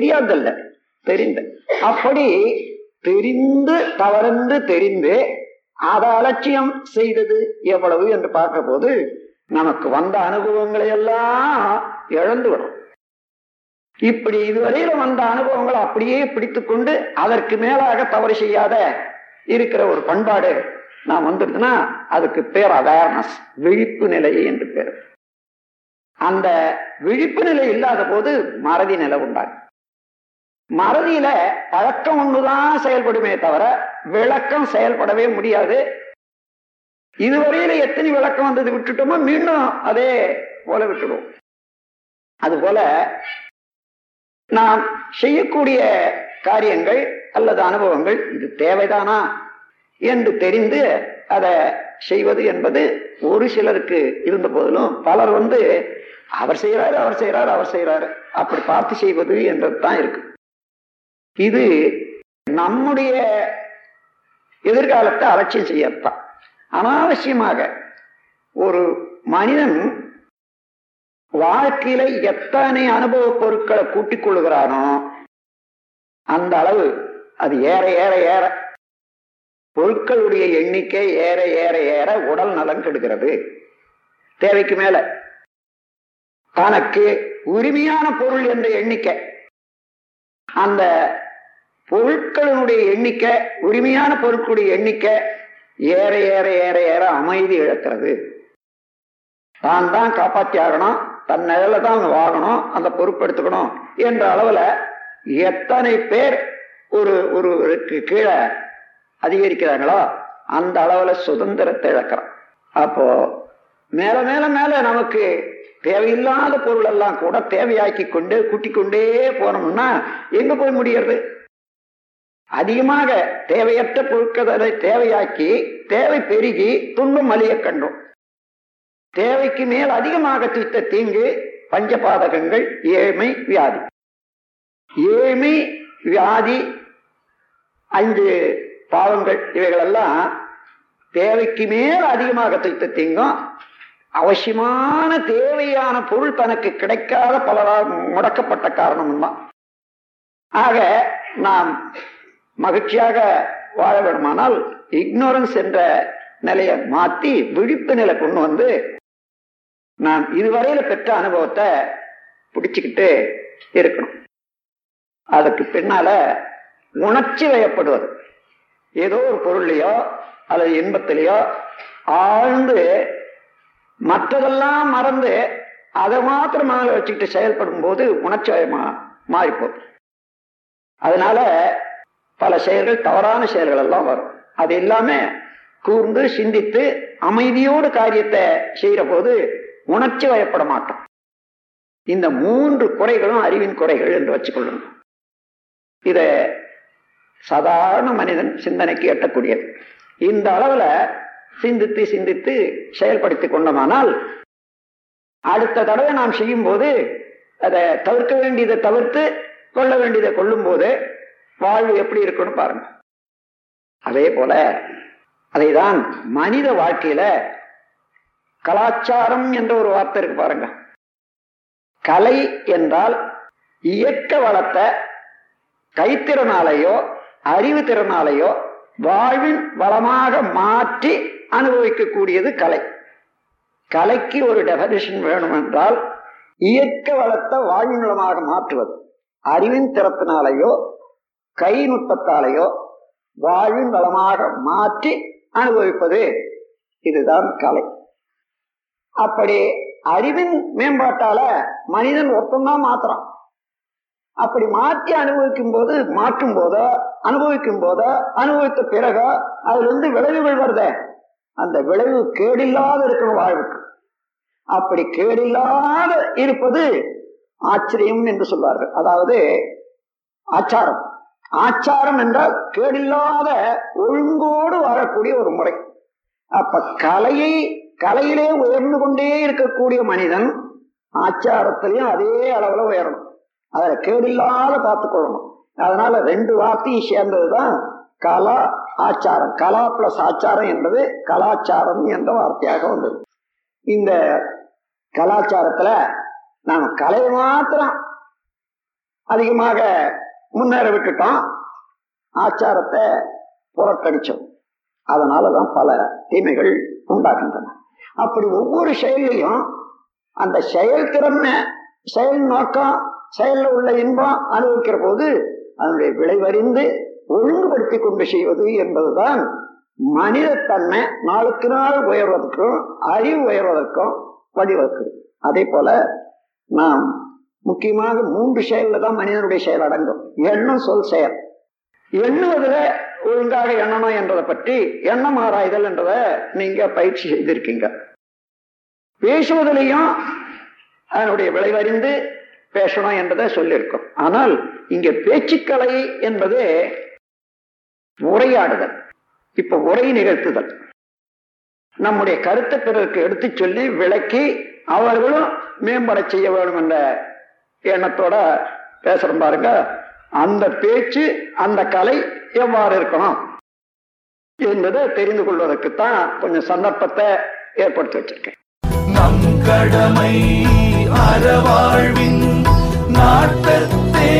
தெரியாதல்ல. தெரிந்த. அப்படி தெரிந்து தவறந்து தெரிந்து அதை அலட்சியம் செய்தது எவ்வளவு என்று பார்க்க போது நமக்கு வந்த அனுபவங்களை எல்லாம் இழந்துவிடும் இப்படி இதுவரையில வந்த அனுபவங்களை அப்படியே பிடித்து கொண்டு அதற்கு மேலாக தவறு செய்யாத இருக்கிற ஒரு பண்பாடு நான் வந்துடுதுன்னா அதுக்கு பேர் அவேர்னஸ் விழிப்பு நிலை என்று பேர். அந்த விழிப்பு நிலை இல்லாத போது மறதி நிலை உண்டாகும் மறதியில பழக்கம் ஒண்ணுதான் செயல்படுமே தவிர விளக்கம் செயல்படவே முடியாது. இதுவரையில எத்தனை விளக்கம் வந்தது விட்டுட்டோமோ மீண்டும் அதே போல விட்டுடுவோம் அது போல நாம் செய்யக்கூடிய காரியங்கள் அல்லது அனுபவங்கள் இது தேவைதானா என்று தெரிந்து அதை செய்வது என்பது ஒரு சிலருக்கு இருந்த போதிலும் பலர் வந்து அவர் செய்யறாரு அவர் செய்யறாரு அவர் செய்யறாரு அப்படி பார்த்து செய்வது என்றது தான் இருக்கு. இது நம்முடைய எதிர்காலத்தை அலட்சியம் செய்யத்தான் அனாவசியமாக ஒரு மனிதன் வாழ்க்கையில எத்தனை அனுபவ பொருட்களை கூட்டிக் கொள்ளுகிறானோ அந்த அளவு அது ஏற ஏற ஏற பொருட்களுடைய எண்ணிக்கை ஏற ஏற ஏற உடல் நலன் கெடுகிறது. தேவைக்கு மேல தனக்கு உரிமையான பொருள் என்ற எண்ணிக்கை அந்த பொருட்களினுடைய எண்ணிக்கை உரிமையான பொருட்களுடைய எண்ணிக்கை ஏற ஏற ஏற ஏற அமைதி இழக்கிறது. தான் தான் காப்பாற்றி ஆகணும் தன் நிழல தான் வாங்கணும் அந்த பொறுப்பெடுத்துக்கணும் என்ற அளவுல எத்தனை பேர் ஒரு ஒருவருக்கு கீழே அதிகரிக்கிறாங்களோ அந்த அளவுல சுதந்திரத்தை இழக்கிறோம். அப்போ மேல மேல மேல நமக்கு தேவையில்லாத பொருள் எல்லாம் கூட தேவையாக்கி கொண்டு கூட்டிக் கொண்டே போனோம்னா எங்க போய் முடியறது? அதிகமாக தேவையற்ற பொருட்களை தேவையாக்கி தேவை பெருகி துன்பம் அழிய கண்டோம். தேவைக்கு மேல் அதிகமாக துய்த்த தீங்கு பஞ்சபாதகங்கள் ஏழ்மை வியாதி. ஏழ்மை வியாதி அஞ்சு பாவங்கள் இவைகளெல்லாம் தேவைக்கு மேல் அதிகமாக துய்த்த தீங்கும் அவசியமான தேவையான பொருள் தனக்கு கிடைக்காத பலரால் முடக்கப்பட்ட காரணம் தான் ஆக நாம் மகிழ்ச்சியாக வாழ வேண்டுமானால் இக்னோரன்ஸ் என்ற நிலையை மாத்தி விழிப்பு நிலை கொண்டு வந்து நாம் இதுவரையில பெற்ற அனுபவத்தை பிடிச்சுக்கிட்டு இருக்கணும். அதுக்கு பின்னால உணர்ச்சி வயப்படுவது. ஏதோ ஒரு பொருள்லையோ அல்லது இன்பத்திலேயோ ஆழ்ந்து மற்றதெல்லாம் மறந்து அதை மாத்திரம் மனதில் வச்சுக்கிட்டு செயல்படும் போது உணர்ச்சியமா மாறிப்போம். அதனால பல செயல்கள் தவறான செயல்கள் எல்லாம் வரும். அது எல்லாமே கூர்ந்து சிந்தித்து அமைதியோடு காரியத்தை செய்யற போது உணர்ச்சி வயப்பட மாட்டோம். இந்த மூன்று குறைகளும் அறிவின் குறைகள் என்று வச்சுக்கொள்ளணும் இத சாதாரண மனிதன் சிந்தனைக்கு எட்டக்கூடியது. இந்த அளவுல சிந்தித்து சிந்தித்து செயல்படுத்தி கொண்டோமானால் அடுத்த தடவை நாம் செய்யும் போது அதை தவிர்க்க வேண்டியதை தவிர்த்து கொள்ள வேண்டியதை கொள்ளும் போது வாழ்வு எப்படி இருக்குன்னு பாருங்க. அதே போல அதைதான் மனித வாழ்க்கையில கலாச்சாரம் என்ற ஒரு வார்த்தை இருக்கு பாருங்க. கலை என்றால் இயற்க வளத்தை கைத்திறனாலேயோ அறிவு திறனாலேயோ வாழ்வின் வளமாக மாற்றி அனுபவிக்கக்கூடியது கலை. கலைக்கு ஒரு டெபனிஷன் வேணும் என்றால் இயற்க வளத்தை வாழ்வின் வளமாக மாற்றுவது. அறிவின் திறத்தினாலேயோ கை நுட்பத்தாலேயோ வாழ்வின் வளமாக மாற்றி அனுபவிப்பது. இதுதான் கலை. அப்படி அறிவின் மேம்பாட்டால மனிதன் ஒப்பந்தான் மாத்திரம் அப்படி மாற்றி அனுபவிக்கும் போது மாற்றும் போதோ அனுபவிக்கும் போதோ அனுபவித்த பிறகோ அதுல இருந்து விளைவுகள் வருத. அந்த விளைவு கேடில்லாத இருக்கணும் வாழ்வுக்கு. அப்படி கேடில்லாத இருப்பது ஆச்சரியம் என்று சொல்வார்கள். அதாவது ஆச்சாரம். ஆச்சாரம் என்றால் கேடில்லாத ஒழுங்கோடு வரக்கூடிய ஒரு முறை. அப்ப கலையை கலையிலே உயர்ந்து கொண்டே இருக்கக்கூடிய மனிதன் ஆச்சாரத்திலையும் அதே அளவுல உயரணும். அதை கேடில்லாத பார்த்துக்கொள்ளணும் அதனால ரெண்டு வார்த்தையும் சேர்ந்ததுதான் கலா ஆச்சாரம். கலா பிளஸ் ஆச்சாரம் என்பது கலாச்சாரம் என்ற வார்த்தையாக வந்தது. இந்த கலாச்சாரத்துல நாம் கலை மாத்திரம் அதிகமாக முன்னேற விட்டுட்டோம் ஆச்சாரத்தை புறக்கணிச்சோம். அதனாலதான் பல தீமைகள் உண்டாகின்றன. அப்படி ஒவ்வொரு செயலையும் அந்த செயல்திறமை செயல் நோக்கம் செயல்ல உள்ள இன்பம் அனுபவிக்கிற போது அதனுடைய விளைவறிந்து ஒழுங்குபடுத்தி கொண்டு செய்வது என்பதுதான் மனிதத்தன்மை. நாளுக்கு நாள் உயர்வதற்கும் அறிவு உயர்வதற்கும் வழிவகுக்குது அதே போல நாம் முக்கியமாக மூன்று செயல்ல தான் மனிதனுடைய செயல் அடங்கும். எண்ணம் சொல் செயல். எண்ணுவதில் ஒழுங்காக எண்ணணும் என்றதை பற்றி எண்ணம் ஆராய்தல் என்றதை நீங்க பயிற்சி செய்திருக்கீங்க. பேசுவதிலையும் அதனுடைய விளைவறிந்து பேசணும் என்றதை சொல்லியிருக்கோம். ஆனால் இங்க பேச்சுக்கலை என்பது உரையாடுதல். இப்ப உரை நிகழ்த்துதல். நம்முடைய கருத்தை பிறருக்கு எடுத்து சொல்லி விளக்கி அவர்களும் மேம்பட செய்ய வேண்டும் என்ற எண்ணத்தோட பேசுறோம் பாருங்க. அந்த பேச்சு அந்த கலை எவ்வாறு இருக்கணும் என்பதை தெரிந்து கொள்வதற்குத்தான் கொஞ்சம் சந்தர்ப்பத்தை ஏற்படுத்தி வச்சிருக்கேன். நம் கடமை அறவாழ்வின் நாட்டத்தே